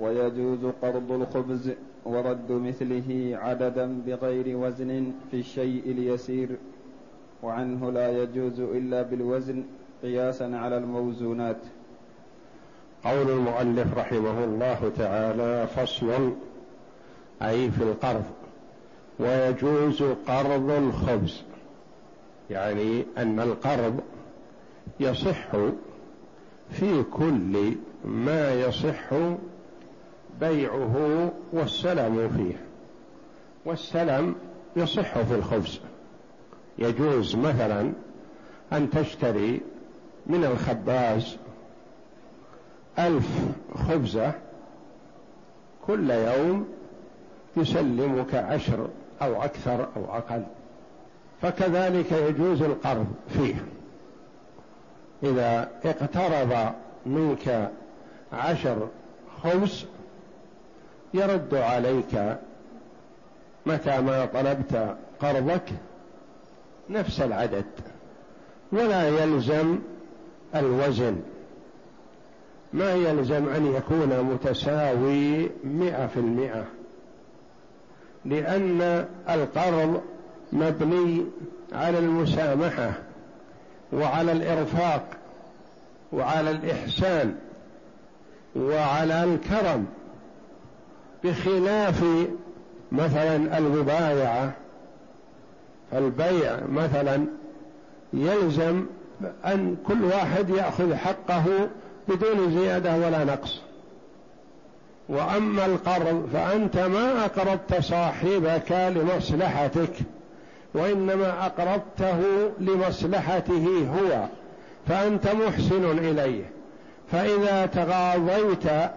ويجوز قرض الخبز ورد مثله عددا بغير وزن في الشيء اليسير وعنه لا يجوز إلا بالوزن قياسا على الموزونات. قول المؤلف رحمه الله تعالى فصل أي في القرض. ويجوز قرض الخبز يعني أن القرض يصح في كل ما يصح بيعه والسلم فيه. والسلم يصح في الخبز. يجوز مثلا أن تشتري من الخباز ألف خبزة كل يوم يسلمك عشر أو أكثر أو أقل. فكذلك يجوز القرض فيه. إذا اقترض منك عشر خبز يرد عليك متى ما طلبت قرضك نفس العدد ولا يلزم الوزن. ما يلزم أن يكون متساوي مئة في المئة لأن القرض مبني على المسامحة وعلى الإرفاق وعلى الإحسان وعلى الكرم. بخلاف مثلا المبايعة فالبيع مثلا يلزم أن كل واحد يأخذ حقه بدون زيادة ولا نقص. وأما القرض فأنت ما أقرضت صاحبك لمصلحتك وإنما أقرضته لمصلحته هو فأنت محسن إليه. فإذا تغاضيت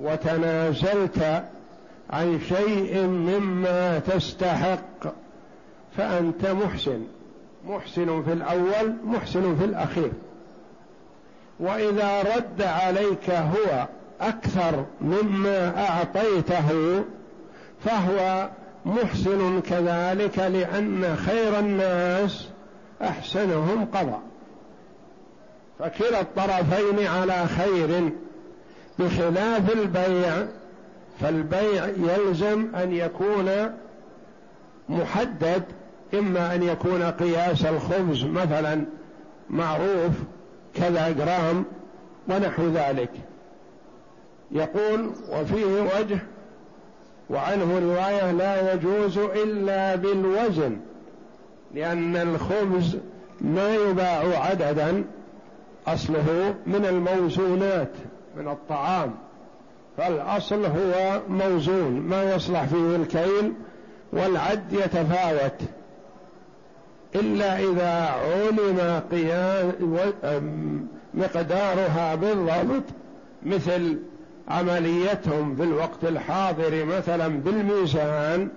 وتنازلت عن شيء مما تستحق فأنت محسن. محسن في الأول محسن في الأخير. وإذا رد عليك هو أكثر مما أعطيته فهو محسن كذلك لأن خير الناس أحسنهم قضى فكلا الطرفين على خير بخلاف البيع فالبيع يلزم أن يكون محدد إما أن يكون قياس الخبز مثلا معروف كذا جرام ونحو ذلك. يقول وفيه وجه وعنه رواية لا يجوز إلا بالوزن لأن الخبز ما يباع عددا أصله من الموزونات من الطعام. فالاصل هو موزون ما يصلح فيه الكيل والعد يتفاوت. إلا إذا علم مقدارها بالضبط مثل عمليتهم في الوقت الحاضر مثلا بالميزان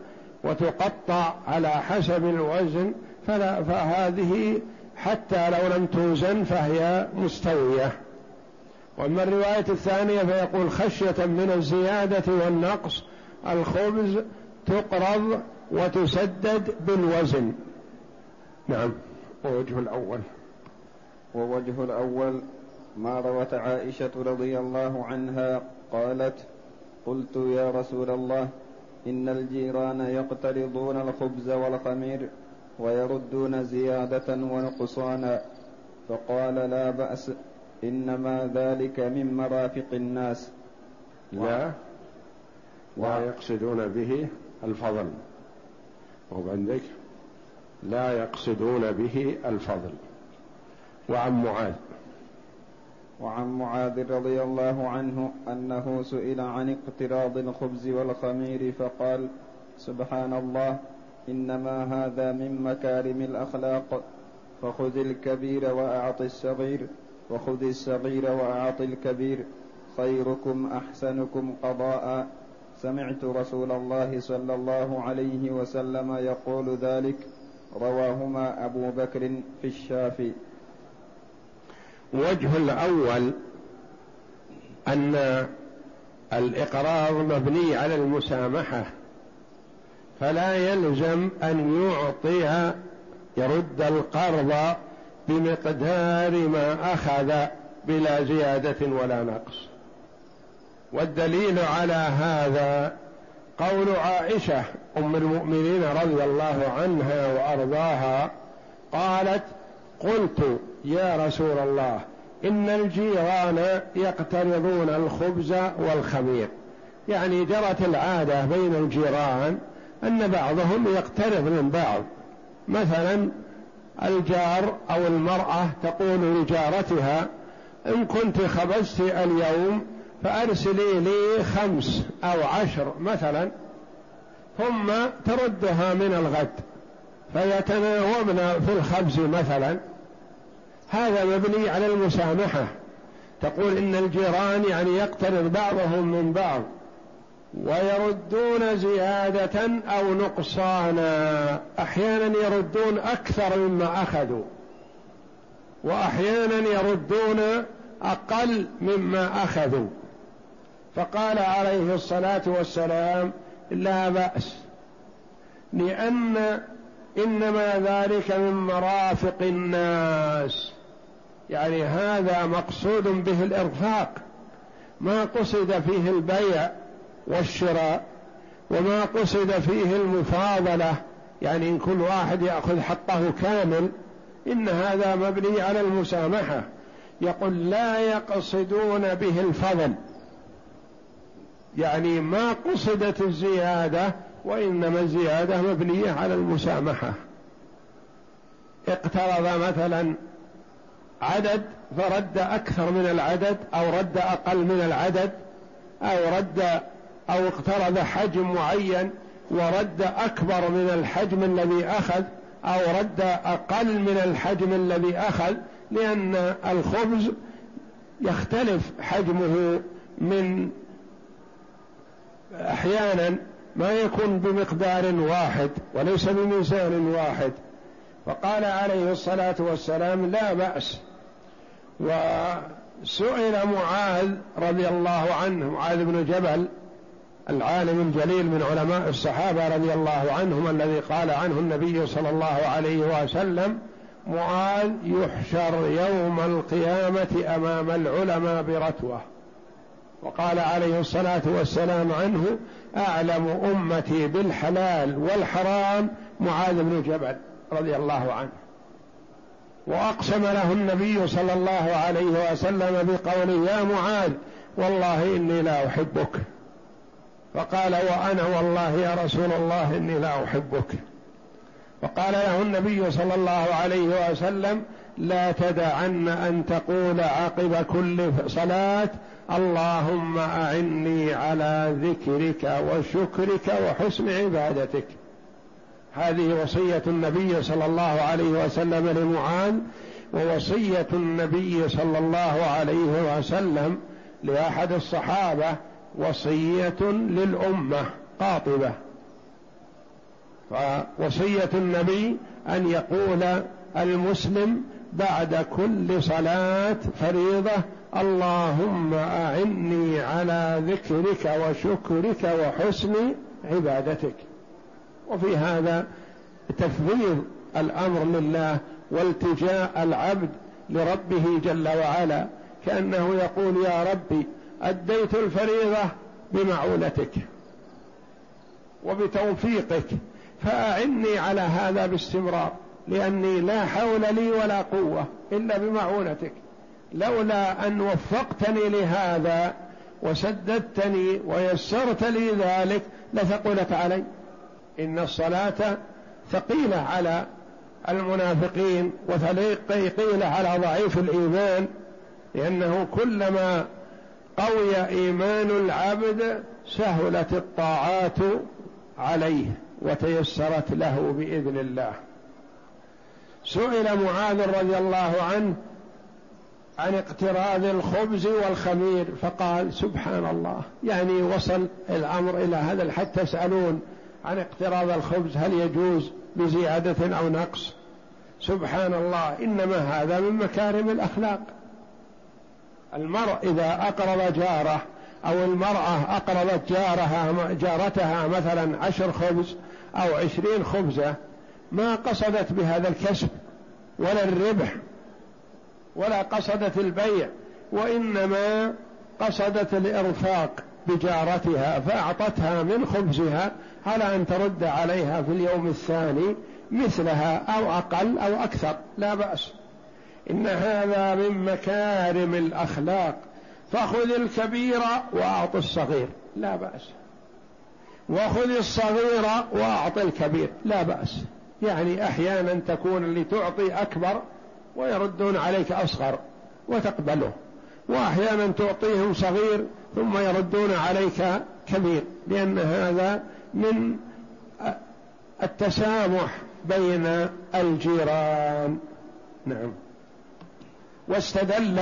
وتقطع على حسب الوزن فلا فهذه حتى لو لم توزن فهي مستوية. وأما الرواية الثانية فيقول خشية من الزيادة والنقص الخبز تقرض وتسدد بالوزن. نعم. ووجه الأول. ووجه الأول ما روت عائشة رضي الله عنها قالت قلت يا رسول الله إن الجيران يقترضون الخبز والخمير ويردون زيادة ونقصانا. فقال لا بأس إنما ذلك من مرافق الناس. لا. لا يقصدون به الفضل. وعندك لا يقصدون به الفضل. وعن معاذ. وعن معاذ رضي الله عنه أنه سئل عن اقتراض الخبز والخمير فقال سبحان الله إنما هذا من مكارم الأخلاق فخذ الكبير وأعط الصغير. وخذ الصغير وأعط الكبير خيركم أحسنكم قضاء. سمعت رسول الله صلى الله عليه وسلم يقول ذلك رواهما أبو بكر في الشافي وجه الأول أن الإقرار مبني على المسامحة فلا يلزم أن يعطي يرد القرض بمقدار ما أخذ بلا زيادة ولا نقص. والدليل على هذا قول عائشة أم المؤمنين رضي الله عنها وأرضاها قالت قلت يا رسول الله إن الجيران يقترضون الخبز والخمير. يعني جرت العادة بين الجيران أن بعضهم يقترض من بعض. مثلا الجار أو المرأة تقول لجارتها إن كنت خبزت اليوم فأرسلي لي خمس أو عشر مثلا ثم تردها من الغد فيتناوبن في الخبز مثلا. هذا مبني على المسامحة. تقول إن الجيران يعني يقترض بعضهم من بعض. ويردون زيادة أو نقصانا. أحيانا يردون أكثر مما أخذوا. وأحيانا يردون أقل مما أخذوا. فقال عليه الصلاة والسلام لا بأس لأن إنما ذلك من مرافق الناس. يعني هذا مقصود به الإرفاق. ما قصد فيه البيع والشراء وما قصد فيه المفاضلة يعني إن كل واحد يأخذ حقه كامل إن هذا مبني على المسامحة. يقول لا يقصدون به الفضل. يعني ما قصدت الزيادة وإنما الزيادة مبنية على المسامحة. اقترض مثلا عدد فرد أكثر من العدد أو رد أقل من العدد أو رد أو اقترض حجم معين ورد أكبر من الحجم الذي أخذ أو رد أقل من الحجم الذي أخذ لأن الخبز يختلف حجمه من أحيانا ما يكون بمقدار واحد وليس بميزان واحد. فقال عليه الصلاة والسلام لا بأس. وسئل معاذ رضي الله عنه معاذ بن جبل العالم الجليل من علماء الصحابة رضي الله عنهم الذي قال عنه النبي صلى الله عليه وسلم معاذ يحشر يوم القيامة أمام العلماء برتوة. وقال عليه الصلاة والسلام عنه أعلم أمتي بالحلال والحرام معاذ بن جبل رضي الله عنه. وأقسم له النبي صلى الله عليه وسلم بقوله يا معاذ والله إني لا أحبك. فقال وأنا والله يا رسول الله إني لا أحبك. فقال له النبي صلى الله عليه وسلم لا تدعن أن تقول عقب كل صلاة اللهم أعني على ذكرك وشكرك وحسن عبادتك. هذه وصية النبي صلى الله عليه وسلم لمعاذ ووصية النبي صلى الله عليه وسلم لأحد الصحابة وصية للأمة قاطبة. فوصية النبي أن يقول المسلم بعد كل صلاة فريضة اللهم أعني على ذكرك وشكرك وحسن عبادتك. وفي هذا تفويض الأمر لله والتجاء العبد لربه جل وعلا كأنه يقول يا ربي أديت الفريضة بمعونتك وبتوفيقك فأعني على هذا باستمرار لأني لا حول لي ولا قوة إلا بمعونتك. لولا أن وفقتني لهذا وسددتني ويسرت لي ذلك لثقلت علي. إن الصلاة ثقيلة على المنافقين وثقيله على ضعيف الإيمان لأنه كلما قوي إيمان العبد سهلت الطاعات عليه وتيسرت له بإذن الله. سئل معاذ رضي الله عنه عن اقتراض الخبز والخمير فقال سبحان الله يعني وصل الأمر إلى هذا الحد. تسألون عن اقتراض الخبز هل يجوز بزيادة أو نقص؟ سبحان الله إنما هذا من مكارم الأخلاق. المرء إذا أقرض جاره أو المرأة أقرضت جارها جارتها مثلا عشر خبز أو عشرين خبزة ما قصدت بهذا الكسب ولا الربح ولا قصدت البيع وإنما قصدت الإرفاق بجارتها فأعطتها من خبزها على أن ترد عليها في اليوم الثاني مثلها أو أقل أو أكثر لا بأس. إن هذا من مكارم الأخلاق. فخذ الكبير وأعط الصغير. لا بأس. وخذ الصغير وأعط الكبير. لا بأس. يعني أحيانا تكون اللي تعطي أكبر ويردون عليك أصغر وتقبله. وأحيانا تعطيهم صغير ثم يردون عليك كبير. لأن هذا من التسامح بين الجيران. نعم. واستدل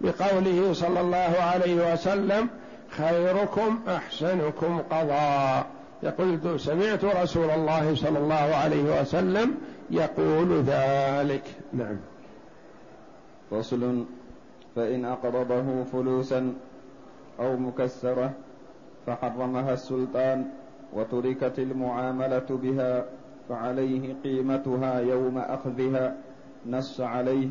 بقوله صلى الله عليه وسلم خيركم أحسنكم قضاء. يقول سمعت رسول الله صلى الله عليه وسلم يقول ذلك. نعم. فصل فإن أقرضه فلوسا أو مكسرة فحرمها السلطان وتركت المعاملة بها فعليه قيمتها يوم أخذها نص عليه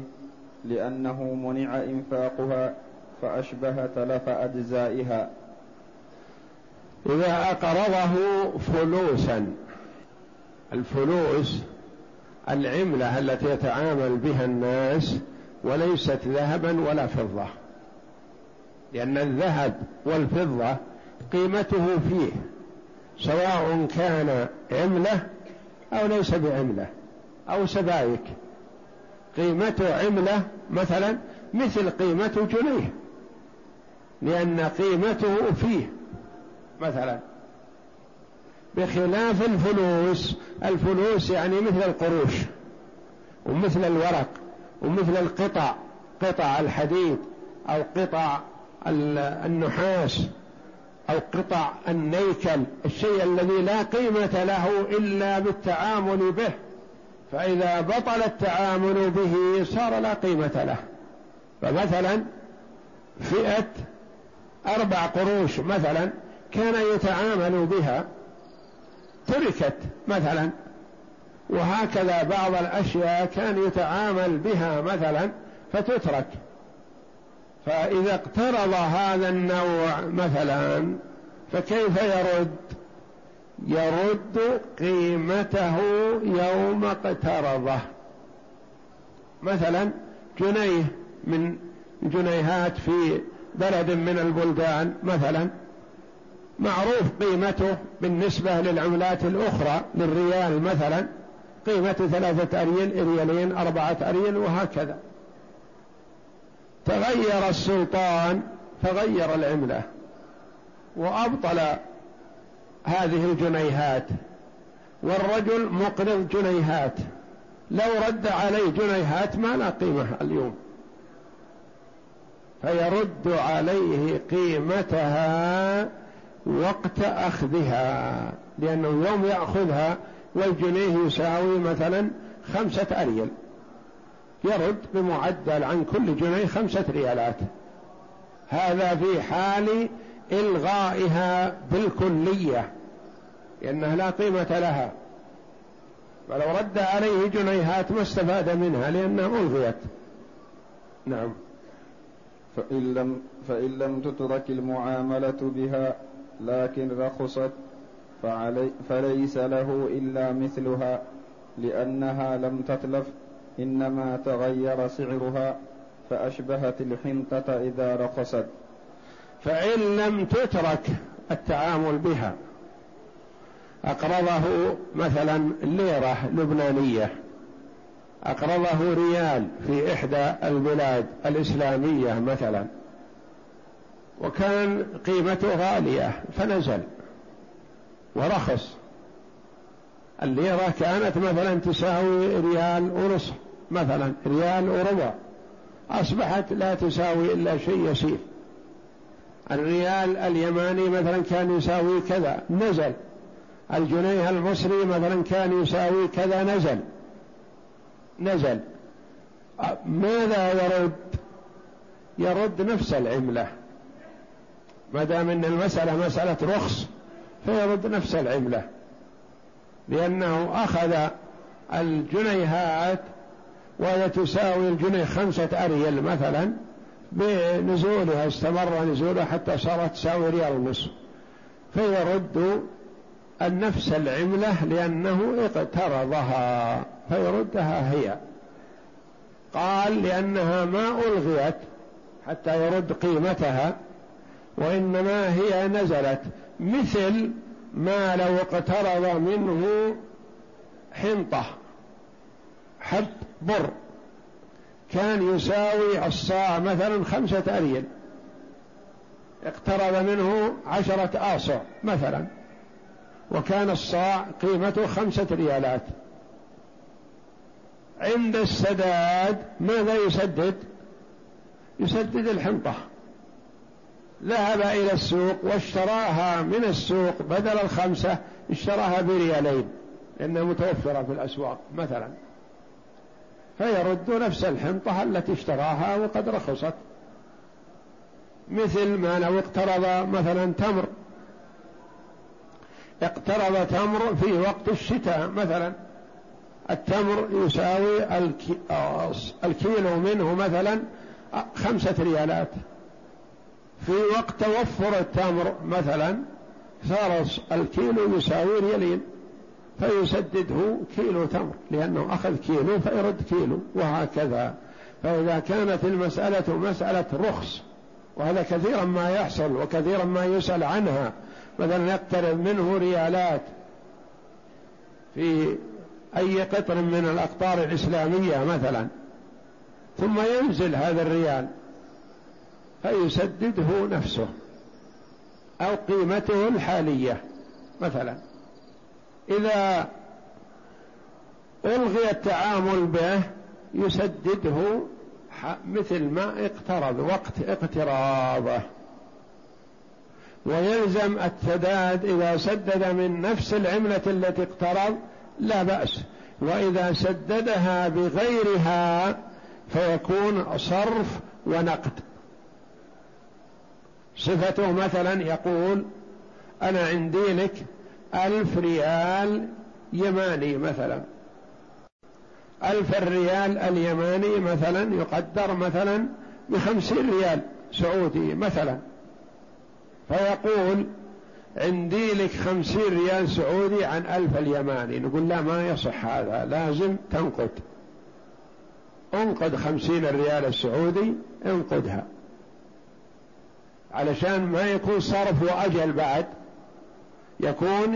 لأنه منع إنفاقها فأشبه تلف أجزائها. إذا أقرضه فلوسا الفلوس العملة التي يتعامل بها الناس وليست ذهبا ولا فضة. لأن الذهب والفضة قيمته فيه سواء كان عملة أو ليس بعملة أو سبائك. قيمة عملة مثلا مثل قيمة جنيه لأن قيمته فيه مثلا. بخلاف الفلوس الفلوس يعني مثل القروش ومثل الورق ومثل القطع قطع الحديد أو قطع النحاس أو قطع النيكل الشيء الذي لا قيمة له إلا بالتعامل به. فإذا بطل التعامل به صار لا قيمة له. فمثلا فئة أربع قروش مثلا كان يتعامل بها تركت مثلا وهكذا بعض الأشياء كان يتعامل بها مثلا فتترك. فإذا اقترض هذا النوع مثلا فكيف يرد؟ يرد قيمته يوم اقترضه. مثلا جنيه من جنيهات في بلد من البلدان مثلا معروف قيمته بالنسبة للعملات الأخرى للريال مثلا قيمة ثلاثة أريل ريالين أربعة أريل وهكذا. تغير السلطان فغير العملة وأبطل هذه الجنيهات والرجل مقرض جنيهات لو رد عليه جنيهات ما لا قيمة اليوم. فيرد عليه قيمتها وقت أخذها لأنه يوم يأخذها والجنيه يساوي مثلا خمسة أريل يرد بمعدل عن كل جنيه خمسة ريالات. هذا في حال إلغائها بالكلية لأنها لا قيمة لها. فلو رد عليه جنيهات ما استفاد منها لأنها ألغيت. نعم. فإن لم, فإن لم تترك المعاملة بها لكن رخصت فعلي فليس له إلا مثلها لأنها لم تتلف إنما تغير سعرها فأشبهت الحنطة إذا رخصت. فإن لم تترك التعامل بها أقرضه مثلا ليرة لبنانية أقرضه ريال في إحدى البلاد الإسلامية مثلا وكان قيمته غالية فنزل ورخص. الليرة كانت مثلا تساوي ريال ونصف مثلا ريال وربع أصبحت لا تساوي إلا شيء يسير. الريال اليماني مثلا كان يساوي كذا نزل. الجنيه المصري مثلا كان يساوي كذا نزل. نزل. ماذا يرد؟ يرد نفس العملة. ما دام إن المسألة مسألة رخص فيرد نفس العملة. لأنه أخذ الجنيهات وهي تساوي الجنيه خمسة أريل مثلا. بنزولها استمر نزولها حتى صارت تساوي ريال ونصف. فيرد النفس العملة لأنه اقترضها فيردها هي. قال لأنها ما ألغيت حتى يرد قيمتها وإنما هي نزلت. مثل ما لو اقترض منه حنطة حب بر. كان يساوي الصاع مثلا خمسة أريل. اقترض منه عشرة آصع مثلا. وكان الصاع قيمته خمسة ريالات. عند السداد ماذا يسدد؟ يسدد الحنطة. ذهب إلى السوق واشتراها من السوق بدل الخمسة اشتراها بريالين لأنها متوفرة في الأسواق مثلا. فيرد نفس الحنطة التي اشتراها وقد رخصت. مثل ما لو اقترض مثلا تمر. اقترض تمر في وقت الشتاء مثلا. التمر يساوي الكيلو منه مثلا خمسة ريالات. في وقت توفر التمر مثلا صار الكيلو يساوي ريالين. فيسدده كيلو تمر لأنه أخذ كيلو فيرد كيلو وهكذا. فإذا كانت المسألة مسألة رخص وهذا كثيرا ما يحصل وكثيرا ما يسأل عنها. مثلا يقترب منه ريالات في أي قطر من الأقطار الإسلامية مثلا ثم ينزل هذا الريال فيسدده نفسه أو قيمته الحالية مثلا. إذا ألغي التعامل به يسدده مثل ما اقترض وقت اقتراضه ويلزم السداد إذا سدد من نفس العملة التي اقترض لا بأس. وإذا سددها بغيرها فيكون صرف ونقد. صفته مثلا يقول أنا عندي لك ألف ريال يماني مثلا. ألف الريال اليماني مثلا يقدر مثلا بخمسين ريال سعودي مثلا. فيقول عندي لك خمسين ريال سعودي عن ألف اليماني. نقول لا ما يصح هذا لازم تنقد. انقد خمسين الريال السعودي انقدها. علشان ما يكون صرف وأجل بعد. يكون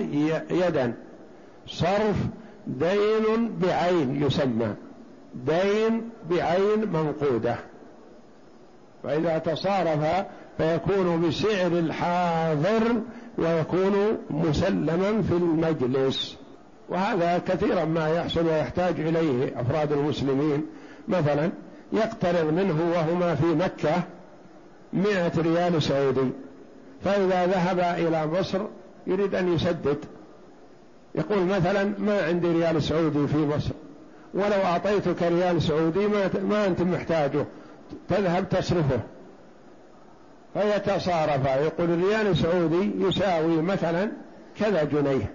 يدا. صرف دين بعين يسمى. دين بعين منقودة. فإذا تصارف فيكون بسعر الحاضر ويكون مسلما في المجلس. وهذا كثيرا ما يحصل ويحتاج إليه أفراد المسلمين. مثلا يقترض منه وهما في مكة مئة ريال سعودي. فإذا ذهب إلى مصر يريد أن يسدد. يقول مثلا ما عندي ريال سعودي في مصر. ولو أعطيتك ريال سعودي ما, ما أنت محتاجه. تذهب تصرفه. فيتصارف. يقول الريال السعودي يساوي مثلا كذا جنيه.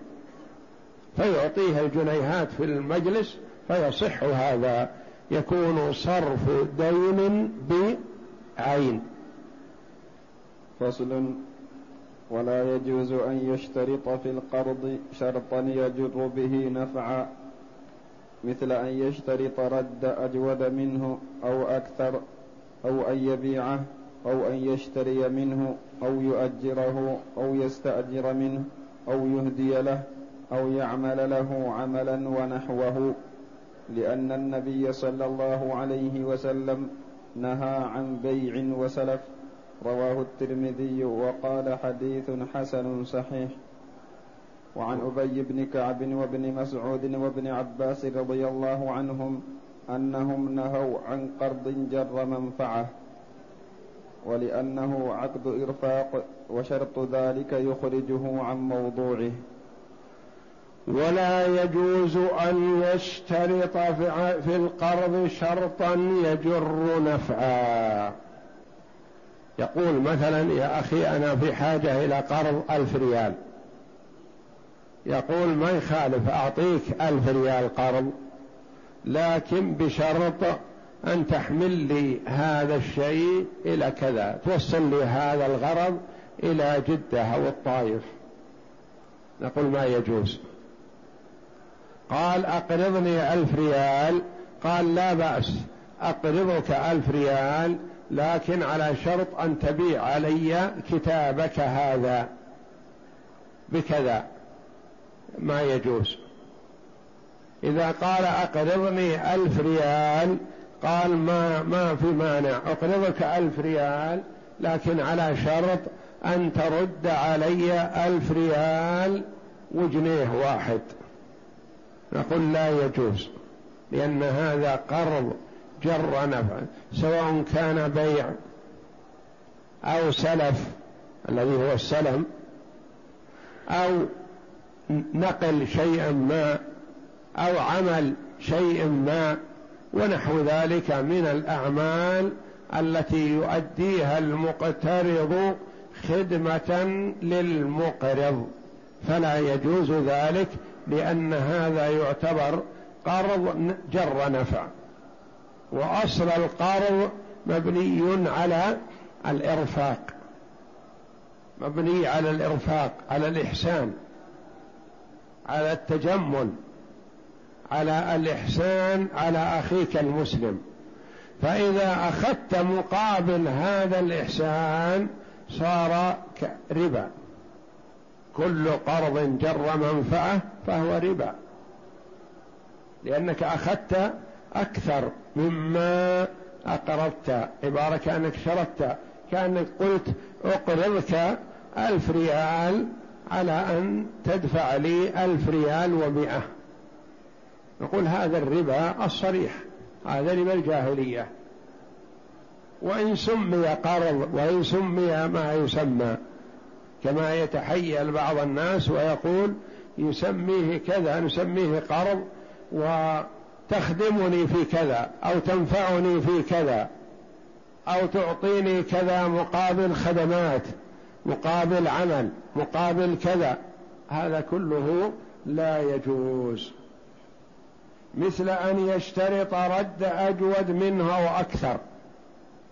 فيعطيه الجنيهات في المجلس فيصح هذا. يكون صرف دين بعين. فصل ولا يجوز أن يشترط في القرض شرطا يجر به نفعا مثل أن يشترط رد أجود منه أو أكثر أو أن يبيعه أو أن يشتري منه أو يؤجره أو يستأجر منه أو يهدي له أو يعمل له عملا ونحوه. لأن النبي صلى الله عليه وسلم نهى عن بيع وسلف. رواه الترمذي وقال حديث حسن صحيح. وعن أبي بن كعب وابن مسعود وابن عباس رضي الله عنهم أنهم نهوا عن قرض جر منفعة ولأنه عقد إرفاق وشرط ذلك يخرجه عن موضوعه. ولا يجوز أن يشترط في القرض شرطا يجر نفعا. يقول مثلا يا أخي أنا في حاجة إلى قرض ألف ريال. يقول ما يخالف أعطيك ألف ريال قرض لكن بشرط أن تحمل لي هذا الشيء إلى كذا. توصل لي هذا الغرض إلى جدة أو الطائف. نقول ما يجوز. قال أقرضني ألف ريال. قال لا بأس أقرضك ألف ريال لكن على شرط أن تبيع علي كتابك هذا بكذا. ما يجوز. إذا قال أقرضني ألف ريال قال ما ما في مانع. أقرضك ألف ريال لكن على شرط أن ترد علي ألف ريال وجنيه واحد. نقول لا يجوز لأن هذا قرض جر نفع سواء كان بيع أو سلف الذي هو السلم أو نقل شيئا ما أو عمل شيء ما ونحو ذلك من الأعمال التي يؤديها المقترض خدمة للمقرض. فلا يجوز ذلك لأن هذا يعتبر قرض جر نفع. وأصل القرض مبني على الإرفاق. مبني على الإرفاق على الإحسان على التجمل على الإحسان على أخيك المسلم. فإذا أخذت مقابل هذا الإحسان صار ربا كل قرض جر منفعة فهو ربا. لأنك أخذت أكثر مما أقرضت عبارة كأنك شرطت كأنك قلت أقرضك ألف ريال على أن تدفع لي ألف ريال ومئة. نقول هذا الربا الصريح هذا ربا الجاهلية. وإن سمي قرض وإن سمي ما يسمى كما يتحيل بعض الناس ويقول يسميه كذا نسميه قرض وتخدمني في كذا أو تنفعني في كذا أو تعطيني كذا مقابل خدمات مقابل عمل مقابل كذا. هذا كله لا يجوز. مثل أن يشترط رد أجود منه أو أكثر.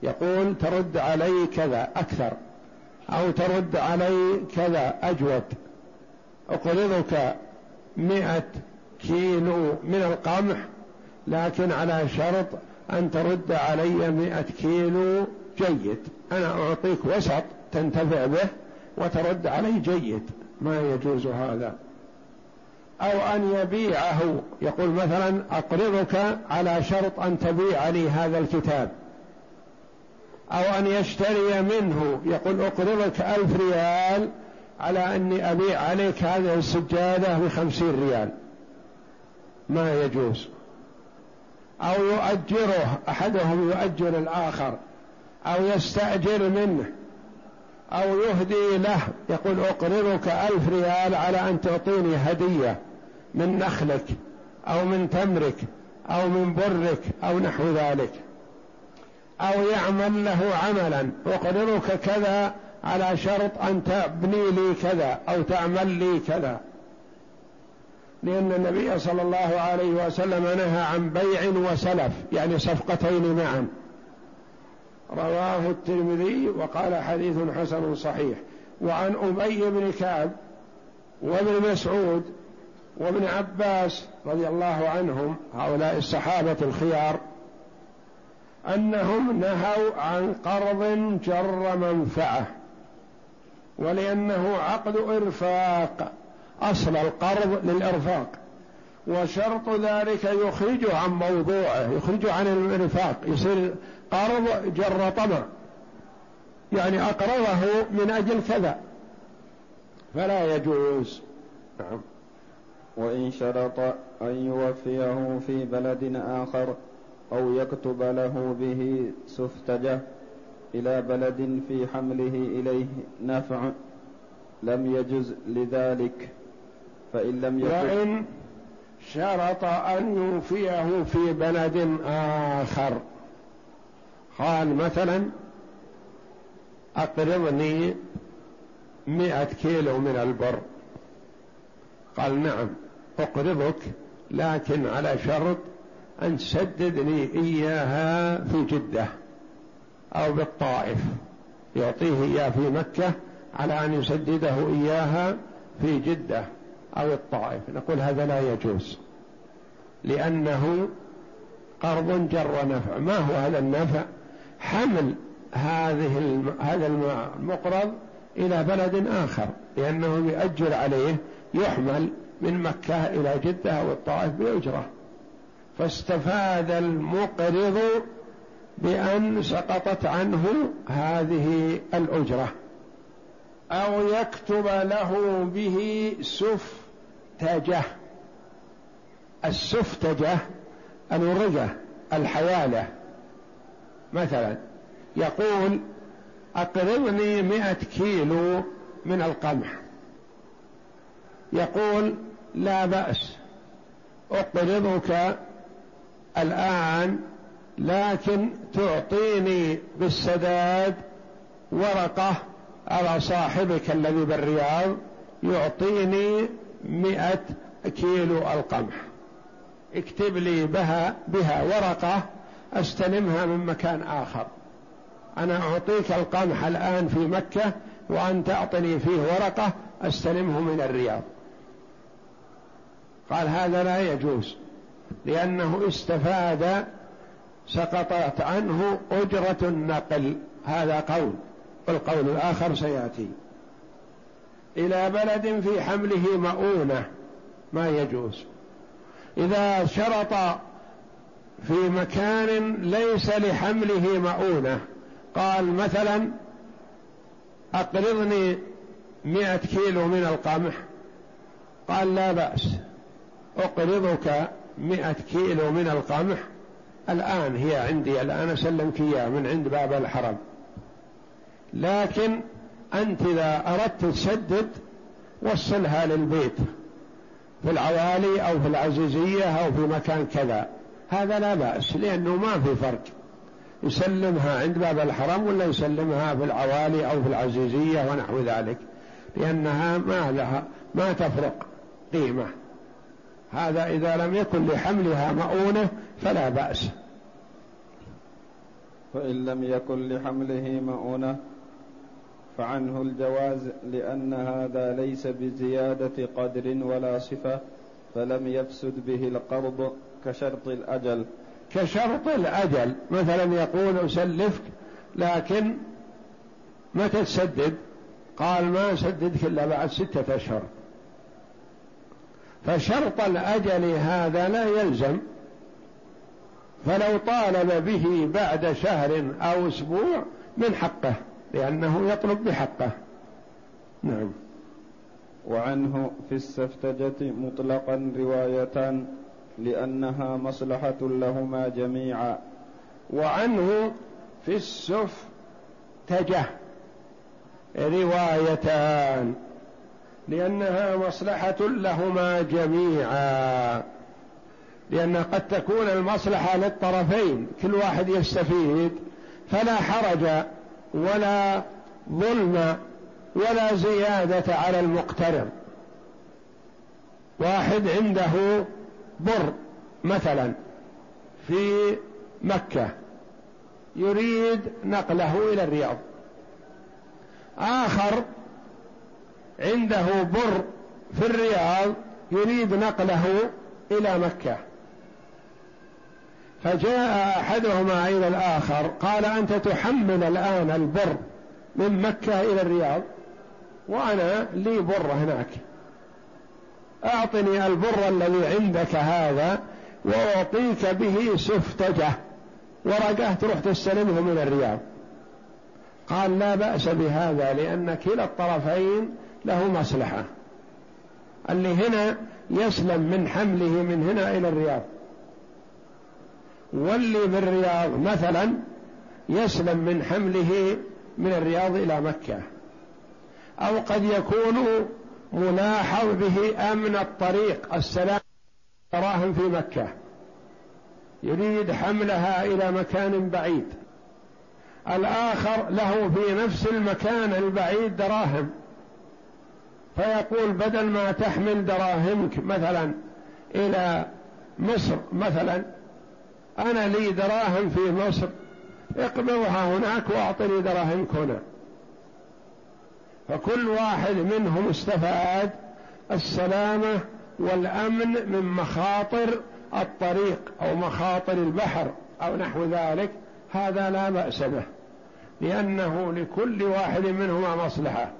يقول ترد علي كذا أكثر أو ترد علي كذا أجود. أقرضك مئة كيلو من القمح لكن على شرط أن ترد علي مئة كيلو جيد. أنا أعطيك وسط تنتفع به وترد علي جيد. ما يجوز هذا. أو أن يبيعه. يقول مثلا أقرضك على شرط أن تبيع لي هذا الكتاب. أو أن يشتري منه. يقول أقرضك ألف ريال على أني أبيع عليك هذه السجادة بخمسين ريال. ما يجوز. أو يؤجره أحدهم يؤجر الآخر أو يستأجر منه أو يهدي له يقول أقرضك ألف ريال على أن تعطيني هدية من نخلك أو من تمرك أو من برك أو نحو ذلك. أو يعمل له عملا أقرضك كذا على شرط أن تبني لي كذا أو تعمل لي كذا. لأن النبي صلى الله عليه وسلم نهى عن بيع وسلف يعني صفقتين معا. رواه الترمذي وقال حديث حسن صحيح. وعن أبي بن كعب وابن مسعود وابن عباس رضي الله عنهم هؤلاء الصحابة الخيار أنهم نهوا عن قرض جر منفعة ولأنه عقد إرفاق. أصل القرض للإرفاق. وشرط ذلك يخرجه عن موضوعه يخرجه عن الإرفاق. يصير قرض جر طمع يعني أقرضه من أجل كذا. فلا يجوز. نعم. وإن شرط أن يوفيه في بلد آخر أو يكتب له به سفتجة إلى بلد في حمله إليه نفع لم يجز لذلك. فإن لم يكن وإن شرط أن يوفيه في بلد آخر. قال مثلا أقرضني مئة كيلو من البر. قال نعم أقرضك لكن على شرط أن تسدد لي إياها في جدة أو بالطائف. يعطيه إياه في مكة على أن يسدده إياها في جدة. أو الطائف. نقول هذا لا يجوز لأنه قرض جر نفع. ما هو هذا النفع؟ حمل هذه هذا المقرض إلى بلد آخر لأنه يؤجر عليه يحمل من مكة إلى جدة أو الطائف بأجرة. فاستفاد المقرض بأن سقطت عنه هذه الأجرة أو يكتب له به سفتجة السفتجة الورقة الحيالة. مثلا يقول أقرضني مئة كيلو من القمح. يقول لا بأس أقرضك الآن لكن تعطيني بالسداد ورقة على صاحبك الذي بالرياض يعطيني مئة كيلو القمح. اكتب لي بها بها ورقة استلمها من مكان آخر. أنا أعطيك القمح الآن في مكة وأن تعطني فيه ورقة استلمه من الرياض. قال هذا لا يجوز لأنه استفاد سقطت عنه أجرة النقل. هذا قول والقول الآخر سيأتي. إلى بلد في حمله مؤونة. ما يجوز. إذا شرط في مكان ليس لحمله مؤونة قال مثلا أقرضني مئة كيلو من القمح قال لا بأس أقرضك مئة كيلو من القمح. الآن هي عندي الآن أسلمك إياه من عند باب الحرم. لكن أنت إذا أردت تسدد وصلها للبيت في العوالي أو في العزيزية أو في مكان كذا. هذا لا بأس لأنه ما في فرق. يسلمها عند باب الحرم ولا يسلمها في العوالي أو في العزيزية ونحو ذلك؟ لأنها ما لها ما تفرق قيمة. هذا إذا لم يكن لحملها مؤونة فلا بأس. فإن لم يكن لحمله مؤونة فعنه الجواز لأن هذا ليس بزيادة قدر ولا صفة فلم يفسد به القرض كشرط الأجل. كشرط الأجل. مثلا يقول أسلفك لكن متى تسدد؟ قال ما أسددك إلا بعد ستة أشهر. فشرط الأجل هذا لا يلزم. فلو طالب به بعد شهر أو أسبوع من حقه. لأنه يطلب بحقه. نعم. وعنه في السفتجة مطلقا روايتان لأنها مصلحة لهما جميعا. وعنه في السفتجة روايتان لأنها مصلحة لهما جميعا. لأن قد تكون المصلحة للطرفين كل واحد يستفيد فلا حرج ولا ظلم ولا زيادة على المقترض واحد عنده بر مثلا في مكة يريد نقله إلى الرياض. آخر عنده بر في الرياض يريد نقله إلى مكة. فجاء أحدهما إلى الآخر قال أنت تحمل الآن البر من مكة إلى الرياض وأنا لي بر هناك. أعطني البر الذي عندك هذا وأعطيك به سفتجة ورقة تروح تستلمه من الرياض. قال لا بأس بهذا لأن كلا الطرفين له مصلحة. اللي هنا يسلم من حمله من هنا إلى الرياض. واللي بالرياض مثلا يسلم من حمله من الرياض إلى مكة. أو قد يكون ملاحظ به أمن الطريق السلام دراهم في مكة. يريد حملها إلى مكان بعيد. الآخر له في نفس المكان البعيد دراهم. فيقول بدل ما تحمل دراهمك مثلا إلى مصر مثلا أنا لي دراهم في مصر. اقبضها هناك وأعطني دراهمك هنا. فكل واحد منهم استفاد السلامة والأمن من مخاطر الطريق أو مخاطر البحر أو نحو ذلك. هذا لا بأس به لأنه لكل واحد منهما مصلحة.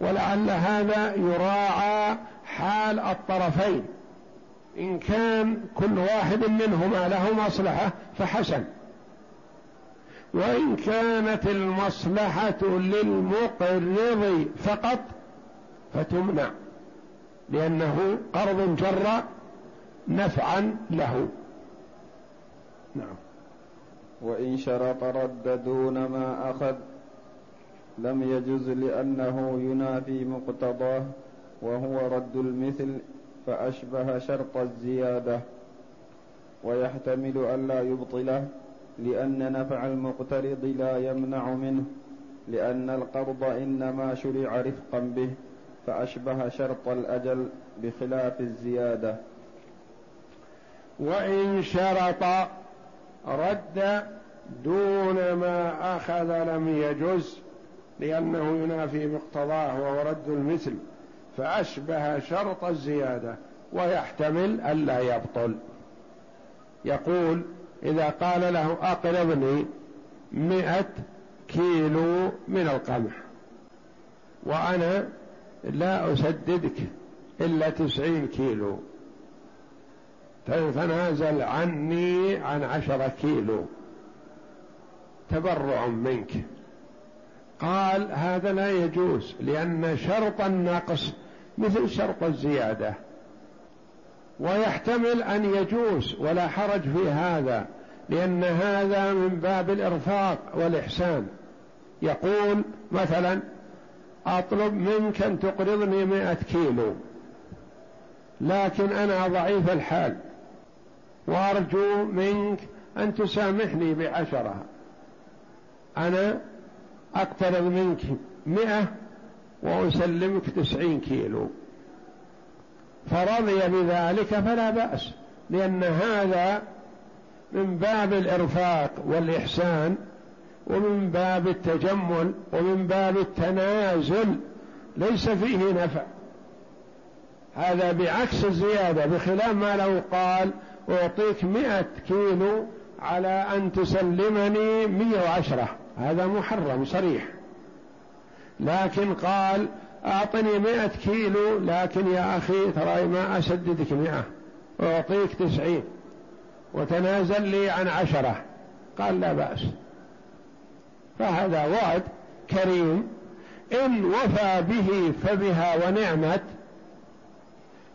ولعل هذا يراعى حال الطرفين. إن كان كل واحد منهما له مصلحة فحسن. وإن كانت المصلحة للمقرض فقط فتمنع لأنه قرض جر نفعا له. نعم. وإن شرط رد دون ما أخذ لم يجز لأنه ينافي مقتضاه وهو رد المثل فأشبه شرط الزيادة ويحتمل ألا يبطله لأن نفع المقترض لا يمنع منه لأن القرض إنما شرع رفقا به فأشبه شرط الأجل بخلاف الزيادة. وإن شرط رد دون ما أخذ لم يجز لأنه ينافي مقتضاه وهو رد المثل. فأشبه شرط الزيادة ويحتمل ألا يبطل. يقول إذا قال له أقرضني مئة كيلو من القمح وأنا لا أسددك إلا تسعين كيلو تتنازل عني عن عشرة كيلو. تبرع منك. قال هذا لا يجوز لأن شرط النقص مثل شرط الزيادة. ويحتمل أن يجوز ولا حرج في هذا لأن هذا من باب الإرفاق والإحسان. يقول مثلا أطلب منك أن تقرضني مئة كيلو لكن أنا ضعيف الحال. وأرجو منك أن تسامحني بعشرة. أنا أقترض منك مئة وأسلمك تسعين كيلو. فرضي بذلك فلا بأس لأن هذا من باب الإرفاق والإحسان ومن باب التجمل ومن باب التنازل ليس فيه نفع. هذا بعكس الزيادة بخلاف ما لو قال أعطيك مئة كيلو على أن تسلمني مئة وعشرة. هذا محرم صريح. لكن قال أعطني مئة كيلو لكن يا أخي ترى ما أسددك مئة أعطيك تسعين وتنازل لي عن عشرة. قال لا بأس. فهذا وعد كريم. إن وفى به فبها ونعمت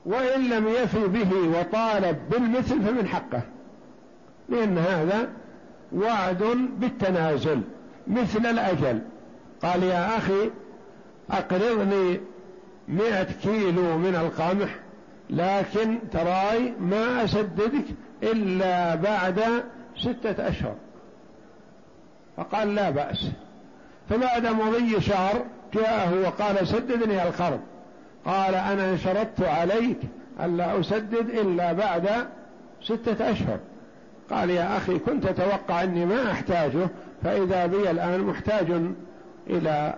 وإن لم يفي به وطالب بالمثل فمن حقه. لأن هذا وعد بالتنازل مثل الأجل. قال يا أخي أقرضني مئة كيلو من القمح لكن تراي ما أسددك إلا بعد ستة أشهر. فقال لا بأس. فبعد مضي شهر جاءه وقال سددني القرض. قال أنا شرطت عليك ألا أسدد إلا بعد ستة أشهر. قال يا أخي كنت تتوقع أني ما أحتاجه فإذا بي الآن محتاج إلى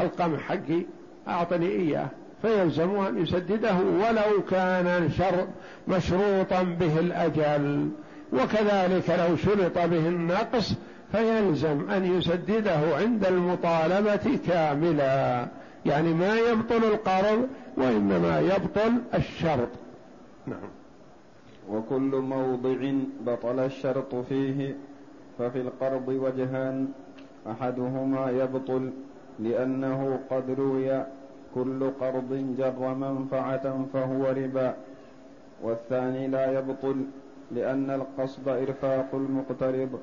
القمح حقي أعطني إياه. فيلزم أن يسدده ولو كان شر مشروطا به الأجل. وكذلك لو شرط به النقص فيلزم أن يسدده عند المطالبة كاملا. يعني ما يبطل القرض وإنما يبطل الشرط. نعم. وكل موضع بطل الشرط فيه ففي القرض وجهان. أحدهما يبطل لأنه قد روي كل قرض جر منفعة فهو ربا والثاني لا يبطل لأن القصد إرفاق المقترض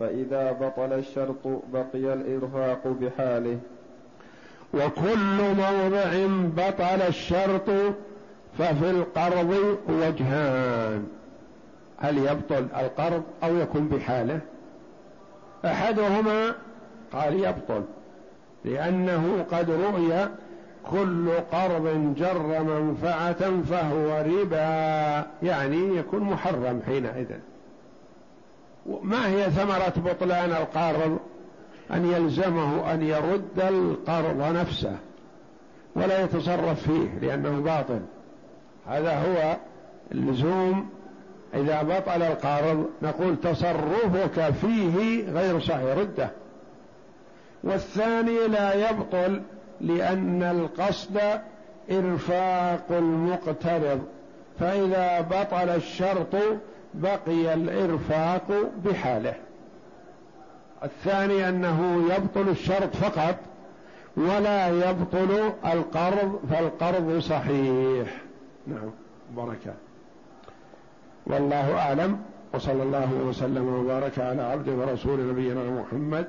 فإذا بطل الشرط بقي الإرفاق بحاله. وكل موضع بطل الشرط ففي القرض وجهان هل يبطل القرض أو يكون بحاله؟ أحدهما قال يبطل. لأنه قد رؤي كل قرض جر منفعة فهو ربا يعني يكون محرم حينئذ. ما هي ثمرة بطلان القرض؟ أن يلزمه أن يرد القرض نفسه ولا يتصرف فيه لأنه باطل. هذا هو اللزوم. إذا بطل القرض نقول تصرفك فيه غير صحيح رده. والثاني لا يبطل لأن القصد إرفاق المقترض. فإذا بطل الشرط بقي الإرفاق بحاله. الثاني أنه يبطل الشرط فقط ولا يبطل القرض فالقرض صحيح. نعم بركة والله أعلم. وصلى الله وسلم وبارك على عبد ورسول نبينا محمد